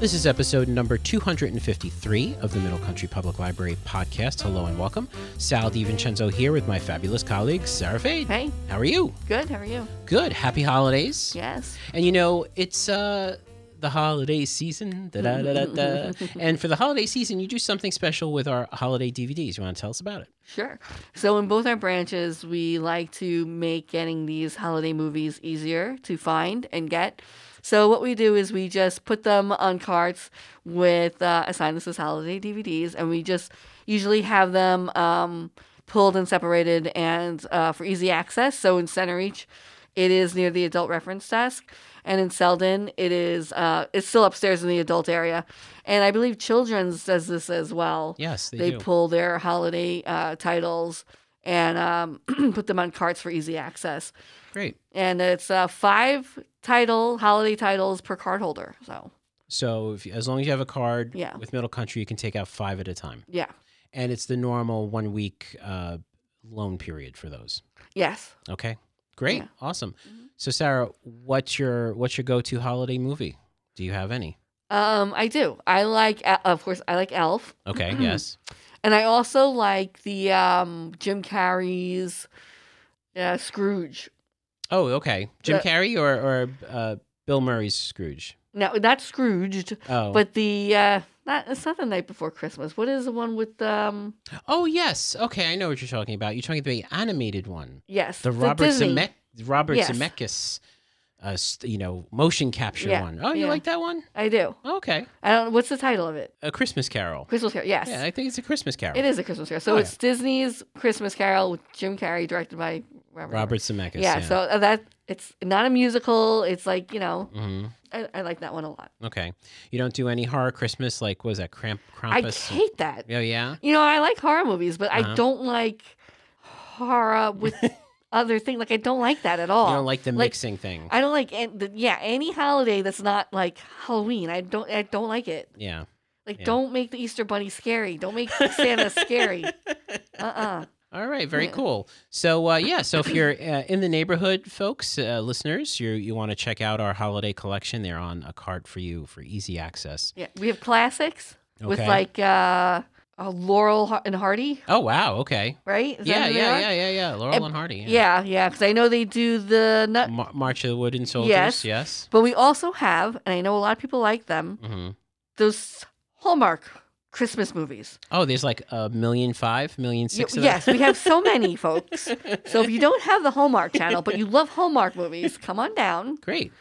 This is episode number 253 of the Middle Country Public Library podcast. Hello and welcome. Sal DiVincenzo here with my fabulous colleague, Sarah Fade. Hey, How are you? good. How are you? Good. Happy holidays. Yes. And you know, it's uh the holiday season. Da, da, da, da, da. and for the holiday season, you do something special with our holiday DVDs. You want to tell us about it? Sure. So, in both our branches, we like to make getting these holiday movies easier to find and get. So, what we do is we just put them on carts with uh, assign this as holiday DVDs, and we just usually have them um, pulled and separated and uh, for easy access. So, in Centereach, it is near the adult reference desk, and in Selden, it is uh, it's still upstairs in the adult area, and I believe Children's does this as well Yes, they, they pull their holiday uh, titles and um, put them on carts for easy access. Great. And it's uh, five title holiday titles per card holder. So So if, as long as you have a card Yeah. with Middle Country, you can take out five at a time. yeah, And it's the normal one week uh, loan period for those. yes. Okay. Great. Yeah. Awesome. So Sarah, what's your what's your go to holiday movie? Do you have any? Um, I do. I like, of course, I like Elf, Okay. yes. and I also like the um, Jim Carrey's uh, Scrooge. Oh, okay. Jim The- Carrey or or uh, Bill Murray's Scrooged? No, not Scrooged, Oh. but the uh, not. It's not the night before Christmas. What is the one with um? oh yes. Okay, I know what you're talking about. You're talking about the animated one, Yes, the Robert Disney. Zemeck Robert Yes. Zemeckis, uh, you know, motion capture Yeah, one. Oh, you yeah. like that one? I do. Okay. I don't. What's the title of it? A Christmas Carol. Christmas Carol. Yes, Yeah, I think it's a Christmas Carol. it is a Christmas Carol. So Oh, it's Disney's Christmas Carol with Jim Carrey, directed by Robert. Robert Zemeckis. Yeah, So uh, that it's not a musical. It's like you know, hmm I, I like that one a lot. Okay. You don't do any horror Christmas like was that Cramp Krampus? I hate that. Oh yeah. You know, I like horror movies, but Uh-huh. I don't like horror with other things. Like I don't like that at all. You don't like the Like, mixing thing. I don't like an- the, yeah any holiday that's not like Halloween. I don't I don't like it. yeah. Like Yeah. don't make the Easter Bunny scary. Don't make Santa scary. Uh uh All right, very Yeah. cool. So uh, yeah, so if you're uh, in the neighborhood, folks, uh, listeners, you you want to check out our holiday collection. They're on a cart for you for easy access. Yeah, we have classics with like uh, Laurel and Hardy, Oh wow, okay. right? Yeah, yeah, yeah, yeah, yeah. Laurel And- and Hardy. Yeah. Yeah, yeah, because I know they do the nut. Mar- March of the Wooden Soldiers. Yes. Yes. But we also have, and I know a lot of people like them, hmm those Hallmark Christmas movies. Oh, there's like a million five, million six. Y- yes, we have so many, folks. So if you don't have the Hallmark channel, but you love Hallmark movies, come on down. Great.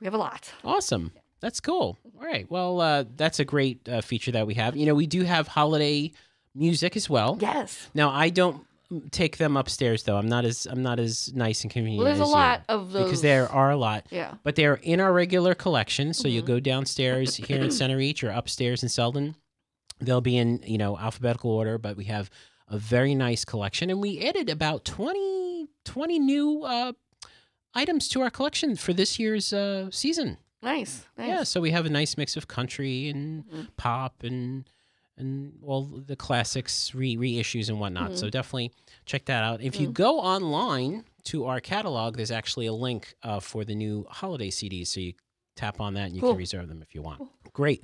We have a lot. Awesome. That's cool. All right. Well, uh, that's a great uh, feature that we have. You know, we do have holiday music as well. Yes. Now, I don't take them upstairs though. I'm not as I'm not as nice and convenient. Well, there's a as you, lot of those. because there are a lot, Yeah. but they're in our regular collection. So you Mhm. go downstairs here in Centereach or upstairs in Selden. They'll be in you know alphabetical order, but we have a very nice collection, and we added about 20, 20 new uh, items to our collection for this year's uh, season. Nice. Nice. Yeah, so we have a nice mix of country and Mhm. pop and and all the classics re reissues and whatnot. So definitely check that out. If you Mhm. go online to our catalog, there's actually a link uh, for the new holiday CDs. So you tap on that and you Cool. can reserve them if you want. Great.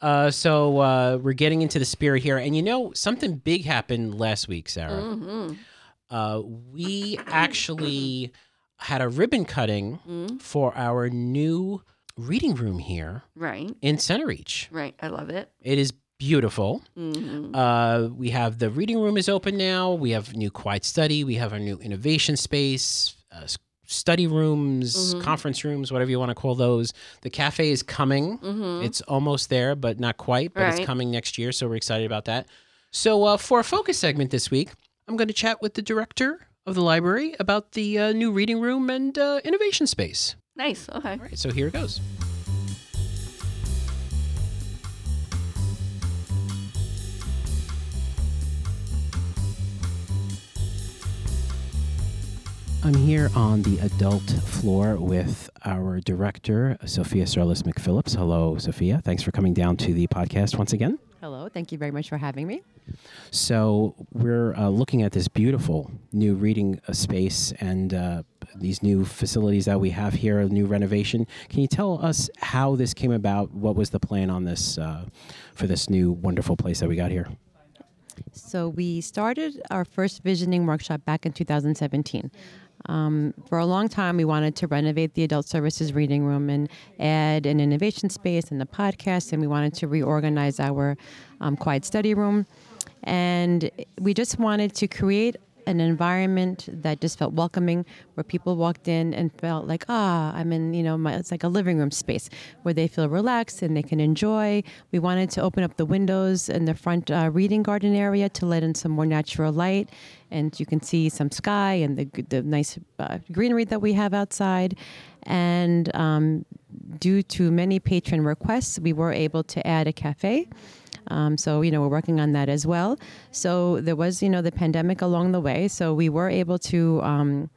Uh, so uh, we're getting into the spirit here, and you know something big happened last week, Sarah. Mm-hmm. Uh, we actually had a ribbon cutting mm for our new reading room here Right. in Centereach. Right. I love it. It is beautiful. hmm Uh, we have the reading room is open now. We have new quiet study. We have our new innovation space, uh, study rooms, Mhm. conference rooms, whatever you want to call those. The cafe is coming. hmm It's almost there, but not quite. But Right. it's coming next year, so we're excited about that. So uh, for a focus segment this week, I'm going to chat with the director of the library about the uh, new reading room and uh, innovation space. Nice. Okay. All right, so here it goes. I'm here on the adult floor with our director, Sophia Serlis McPhillips. Hello, Sophia. Thanks for coming down to the podcast once again. Hello, thank you very much for having me. So we're uh, looking at this beautiful new reading uh, space, and uh, these new facilities that we have here, a new renovation. Can you tell us how this came about? What was the plan on this uh, for this new wonderful place that we got here? So we started our first visioning workshop back in 2017. Um, for a long time, we wanted to renovate the adult services reading room and add an innovation space and a podcast, and we wanted to reorganize our um, quiet study room. And we just wanted to create an environment that just felt welcoming, where people walked in and felt like, ah, I'm in, you know, my, it's like a living room space where they feel relaxed and they can enjoy. We wanted to open up the windows in the front uh, reading garden area to let in some more natural light, and you can see some sky and the the nice uh, greenery that we have outside. And um, due to many patron requests, we were able to add a cafe. Um, so, you know, we're working on that as well. So there was, you know, the pandemic along the way. So we were able to um,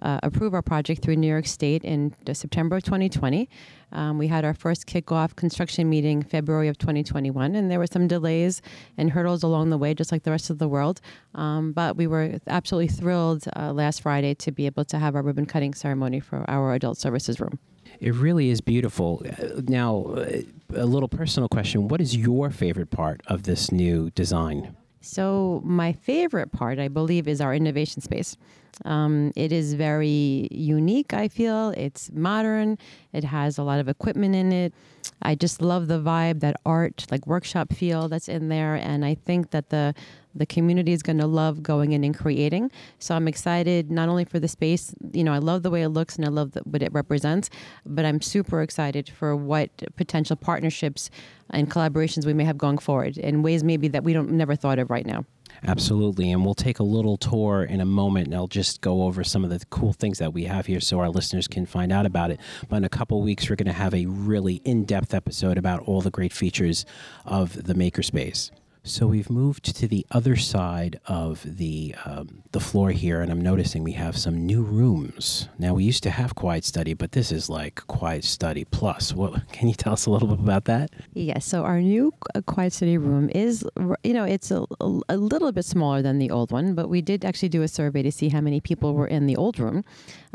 uh, approve our project through New York State in September of 2020. Um, we had our first kickoff construction meeting February of 2021, and there were some delays and hurdles along the way, just like the rest of the world. Um, but we were absolutely thrilled uh, last Friday to be able to have our ribbon cutting ceremony for our adult services room. It really is beautiful. Uh, Now, uh, a little personal question: What is your favorite part of this new design? So, my favorite part, I believe, is our innovation space. Um, it is very unique, I feel. It's modern, it has a lot of equipment in it. I just love the vibe, that art, like workshop feel that's in there. And I think that the the community is going to love going in and creating. So I'm excited not only for the space, you know, I love the way it looks and I love the, what it represents, but I'm super excited for what potential partnerships and collaborations we may have going forward in ways maybe that we don't never thought of right now. Absolutely. And we'll take a little tour in a moment and I'll just go over some of the cool things that we have here so our listeners can find out about it. But in a couple weeks, we're going to have a really in depth episode about all the great features of the Makerspace. So we've moved to the other side of the um, the floor here, and I'm noticing we have some new rooms. Now we used to have quiet study, but this is like quiet study plus. What can you tell us a little bit about that? Yes. So our new uh, quiet study room is, you know, it's a, a, a little bit smaller than the old one, but we did actually do a survey to see how many people were in the old room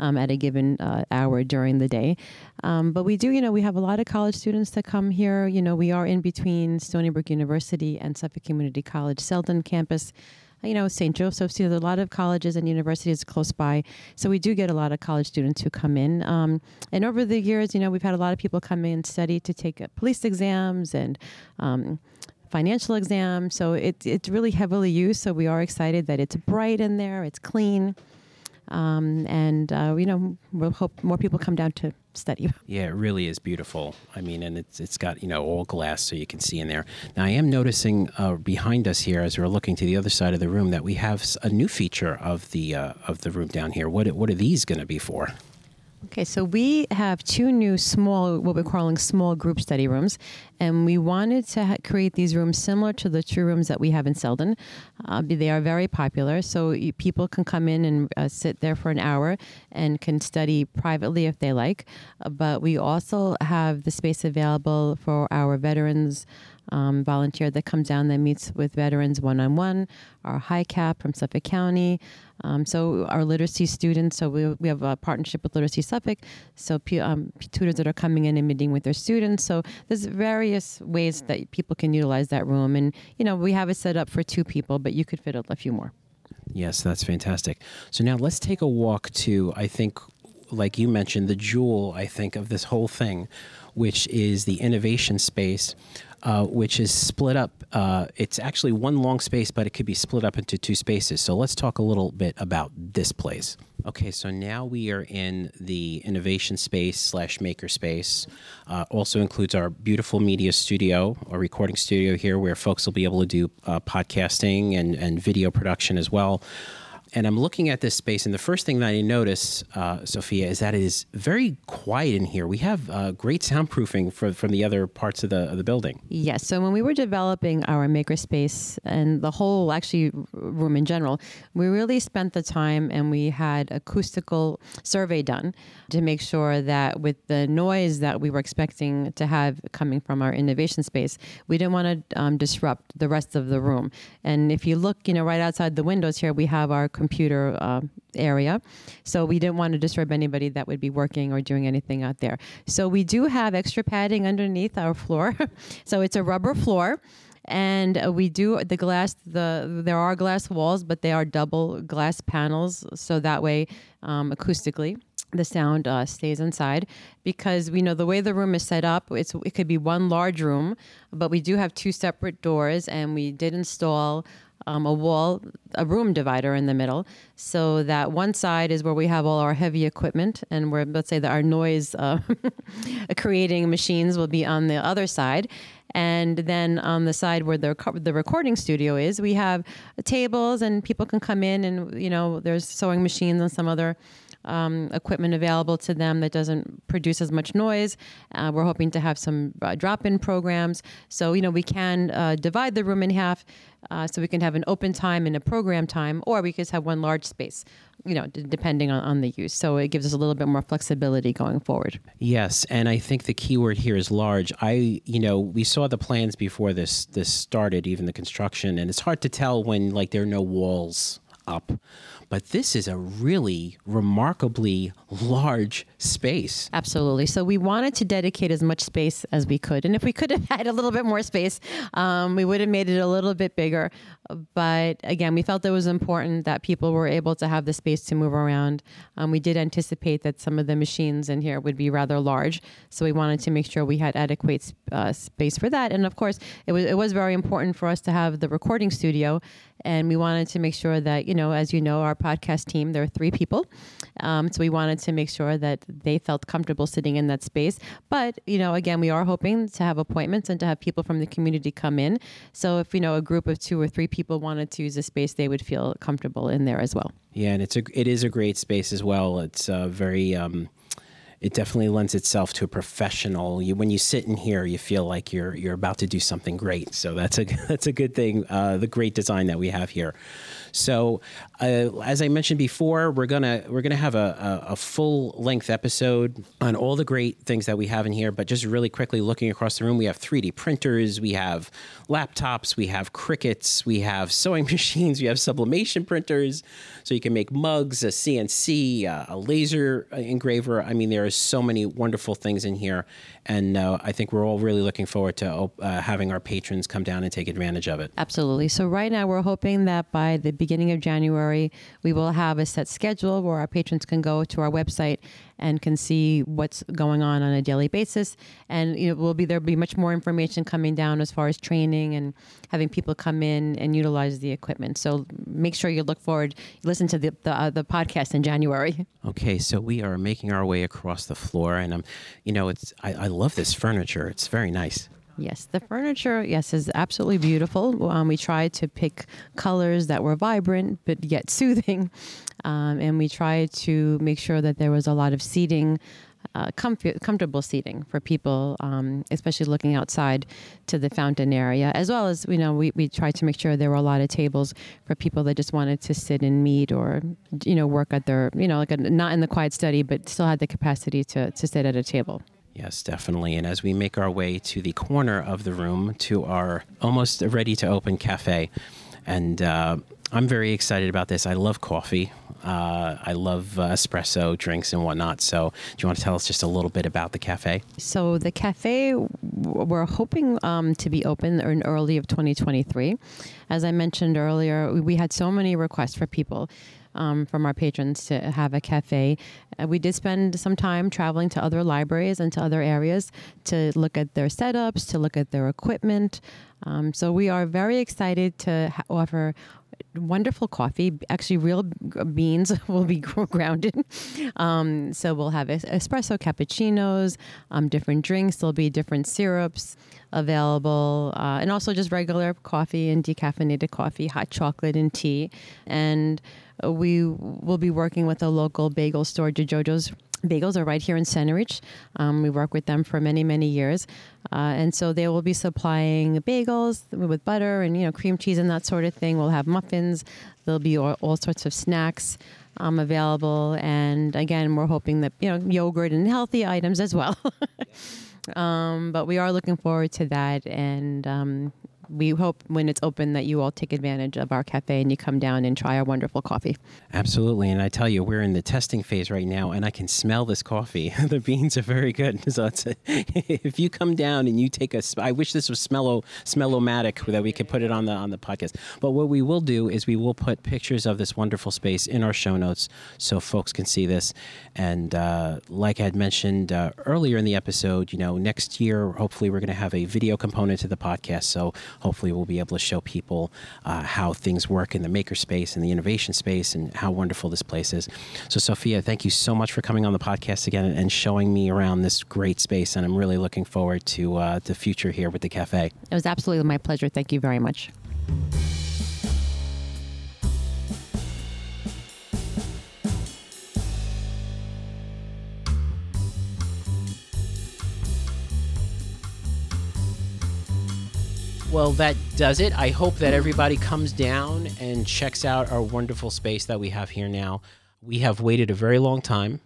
um, at a given uh, hour during the day. Um, but we do, you know, we have a lot of college students that come here. You know, we are in between Stony Brook University and Suffolk Community College Selden campus you know, St. Joseph's, you know, a lot of colleges and universities close by. So we do get a lot of college students who come in. Um, and over the years, you know, we've had a lot of people come in and study to take uh, police exams and um, financial exams. So it, it's really heavily used. So we are excited that it's bright in there, it's clean. Um, and, uh, you know, we'll hope more people come down to study. Yeah, it really is beautiful. I mean, and it's it's got you know all glass, so you can see in there. Now, I am noticing uh, behind us here, as we're looking to the other side of the room, that we have a new feature of the uh, of the room down here. What what are these going to be for? Okay, so we have two new small, what we're calling small group study rooms, and we wanted to ha- create these rooms similar to the two rooms that we have in Selden. Uh, they are very popular, so you, people can come in and uh, sit there for an hour and can study privately if they like. Uh, but we also have the space available for our veterans. Um, volunteer that comes down that meets with veterans one on one, our HIICAP from Suffolk County. Um, so our literacy students, so we, we have a partnership with Literacy Suffolk. So p- um, tutors that are coming in and meeting with their students. So there's various ways that people can utilize that room, and you know we have it set up for two people, but you could fit a few more. Yes, that's fantastic. So now let's take a walk to I think, like you mentioned, the jewel I think of this whole thing, which is the innovation space. Uh, which is split up. Uh, it's actually one long space, but it could be split up into two spaces. So let's talk a little bit about this place. Okay, so now we are in the innovation space slash maker space. Uh, also includes our beautiful media studio, or recording studio here, where folks will be able to do uh, podcasting and, and video production as well. And I'm looking at this space, and the first thing that I notice, uh, Sophia, is that it is very quiet in here. We have uh, great soundproofing for, from the other parts of the of the building. Yes. So when we were developing our makerspace and the whole actually room in general, we really spent the time and we had acoustical survey done to make sure that with the noise that we were expecting to have coming from our innovation space, we didn't want to um, disrupt the rest of the room. And if you look, you know, right outside the windows here, we have our computer uh, area. So we didn't want to disturb anybody that would be working or doing anything out there. So we do have extra padding underneath our floor. so it's a rubber floor and uh, we do the glass the there are glass walls but they are double glass panels so that way um, acoustically the sound uh, stays inside because we know the way the room is set up it's it could be one large room but we do have two separate doors and we did install um, a wall, a room divider in the middle, so that one side is where we have all our heavy equipment, and where let's say that our noise uh, creating machines will be on the other side, and then on the side where the the recording studio is, we have tables, and people can come in, and you know there's sewing machines and some other um, equipment available to them that doesn't produce as much noise. Uh, we're hoping to have some uh, drop-in programs, so you know we can uh, divide the room in half, uh, so we can have an open time and a program time, or we could have one large space. You know, d- depending on, on the use. So it gives us a little bit more flexibility going forward. Yes, and I think the key word here is large. I, you know, we saw the plans before this this started, even the construction, and it's hard to tell when like there are no walls up but this is a really remarkably large space. Absolutely. So we wanted to dedicate as much space as we could. And if we could have had a little bit more space, um, we would have made it a little bit bigger. But again, we felt it was important that people were able to have the space to move around. Um, we did anticipate that some of the machines in here would be rather large. So we wanted to make sure we had adequate uh, space for that. And of course, it was, it was very important for us to have the recording studio and we wanted to make sure that you know as you know our podcast team there are three people. Um, so we wanted to make sure that they felt comfortable sitting in that space. But you know again we are hoping to have appointments and to have people from the community come in. So if you know a group of two or three people wanted to use a space they would feel comfortable in there as well. Yeah and it's a it is a great space as well. It's uh, very um, it definitely lends itself to a professional. You, when you sit in here, you feel like you're you're about to do something great. So that's a that's a good thing. Uh, the great design that we have here. So, uh, as I mentioned before, we're gonna we're gonna have a, a, a, full length episode on all the great things that we have in here. But just really quickly looking across the room, we have 3D printers, we have laptops, we have Cricuts, we have sewing machines, we have sublimation printers, so you can make mugs, a CNC, uh, a laser engraver. I mean, there are so many wonderful things in here, and uh, I think we're all really looking forward to uh, having our patrons come down and take advantage of it. Absolutely. So right now we're hoping that by the beginning of January we will have a set schedule where our patrons can go to our website and can see what's going on on a daily basis. And you know, will be there'll be much more information coming down as far as training and having people come in and utilize the equipment. So make sure you look forward, listen to the the, uh, the podcast in January. Okay, so we are making our way across the floor, and I'm, you know, it's I, I love this furniture. It's very nice. Yes, the furniture, yes, is absolutely beautiful. Um, we tried to pick colors that were vibrant but yet soothing, um, and we tried to make sure that there was a lot of seating. Uh, comf- comfortable seating for people, um, especially looking outside to the fountain area, as well as you know we, we tried to make sure there were a lot of tables for people that just wanted to sit and meet or you know work at their you know like a, not in the quiet study but still had the capacity to to sit at a table. Yes, definitely. And as we make our way to the corner of the room to our almost ready to open cafe, and uh, I'm very excited about this. I love coffee. Uh, I love uh, espresso drinks and whatnot. So, do you want to tell us just a little bit about the cafe? So, the cafe, we're hoping um, to be open in early of 2023. As I mentioned earlier, we had so many requests for people um, from our patrons to have a cafe. Uh, we did spend some time traveling to other libraries and to other areas to look at their setups, to look at their equipment. Um, so we are very excited to ha- offer wonderful coffee. Actually, real beans will be grounded. Um, so we'll have espresso cappuccinos, um, different drinks. There'll be different syrups available, uh, and also just regular coffee and decaffeinated coffee, hot chocolate and tea. And we will be working with a local bagel store, DeJojo's Bagels are right here in Centereach. Um, we work with them for many, many years, uh, and so they will be supplying bagels with butter and you know cream cheese and that sort of thing. We'll have muffins. There'll be all, all sorts of snacks um, available, and again, we're hoping that you know yogurt and healthy items as well. um, but we are looking forward to that, and um, we hope when it's open that you all take advantage of our cafe and you come down and try our wonderful coffee. Absolutely. And I tell you, we're in the testing phase right now, and I can smell this coffee. the beans are very good. So a, if you come down and you take a, I wish this was smello, smellomatic that we could put it on the on the podcast. But what we will do is we will put pictures of this wonderful space in our show notes so folks can see this. And uh, like I had mentioned uh, earlier in the episode, you know, next year, hopefully, we're going to have a video component to the podcast. So hopefully, we'll be able to show people uh, how things work in the makerspace and the innovation space and how wonderful this place is. So, Sophia, thank you so much for coming on the podcast again and showing me around this great space. And I'm really looking forward to uh, the future here with the cafe. It was absolutely my pleasure. Thank you very much. Well, that does it. I hope that everybody comes down and checks out our wonderful space that we have here now. We have waited a very long time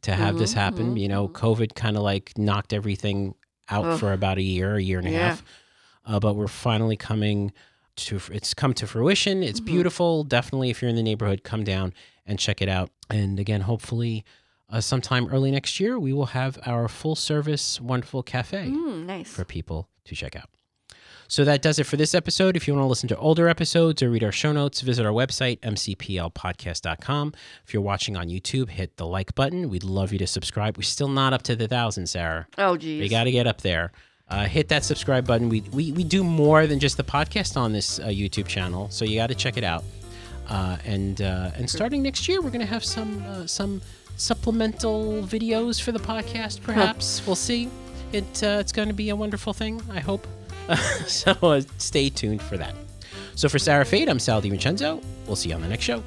to have this happen. You know, COVID kind of like knocked everything out Ugh. for about a year, a year and a Yeah. half. Uh, but we're finally coming to it's come to fruition. It's beautiful. Definitely, if you're in the neighborhood, come down and check it out. And again, hopefully, uh, sometime early next year, we will have our full service wonderful cafe Mm, nice. for people to check out. So that does it for this episode. If you want to listen to older episodes or read our show notes, visit our website, mcplpodcast.com. If you're watching on YouTube, hit the like button. We'd love you to subscribe. We're still not up to the thousand, Sarah. Oh, geez. We got to get up there. Uh, hit that subscribe button. We, we, we do more than just the podcast on this uh, YouTube channel, so you got to check it out. Uh, and uh, and starting next year, we're going to have some uh, some supplemental videos for the podcast. Perhaps we'll see. It uh, it's going to be a wonderful thing. I hope. so uh, stay tuned for that. So for Sarah Fade, I'm Sal DiVincenzo. We'll see you on the next show.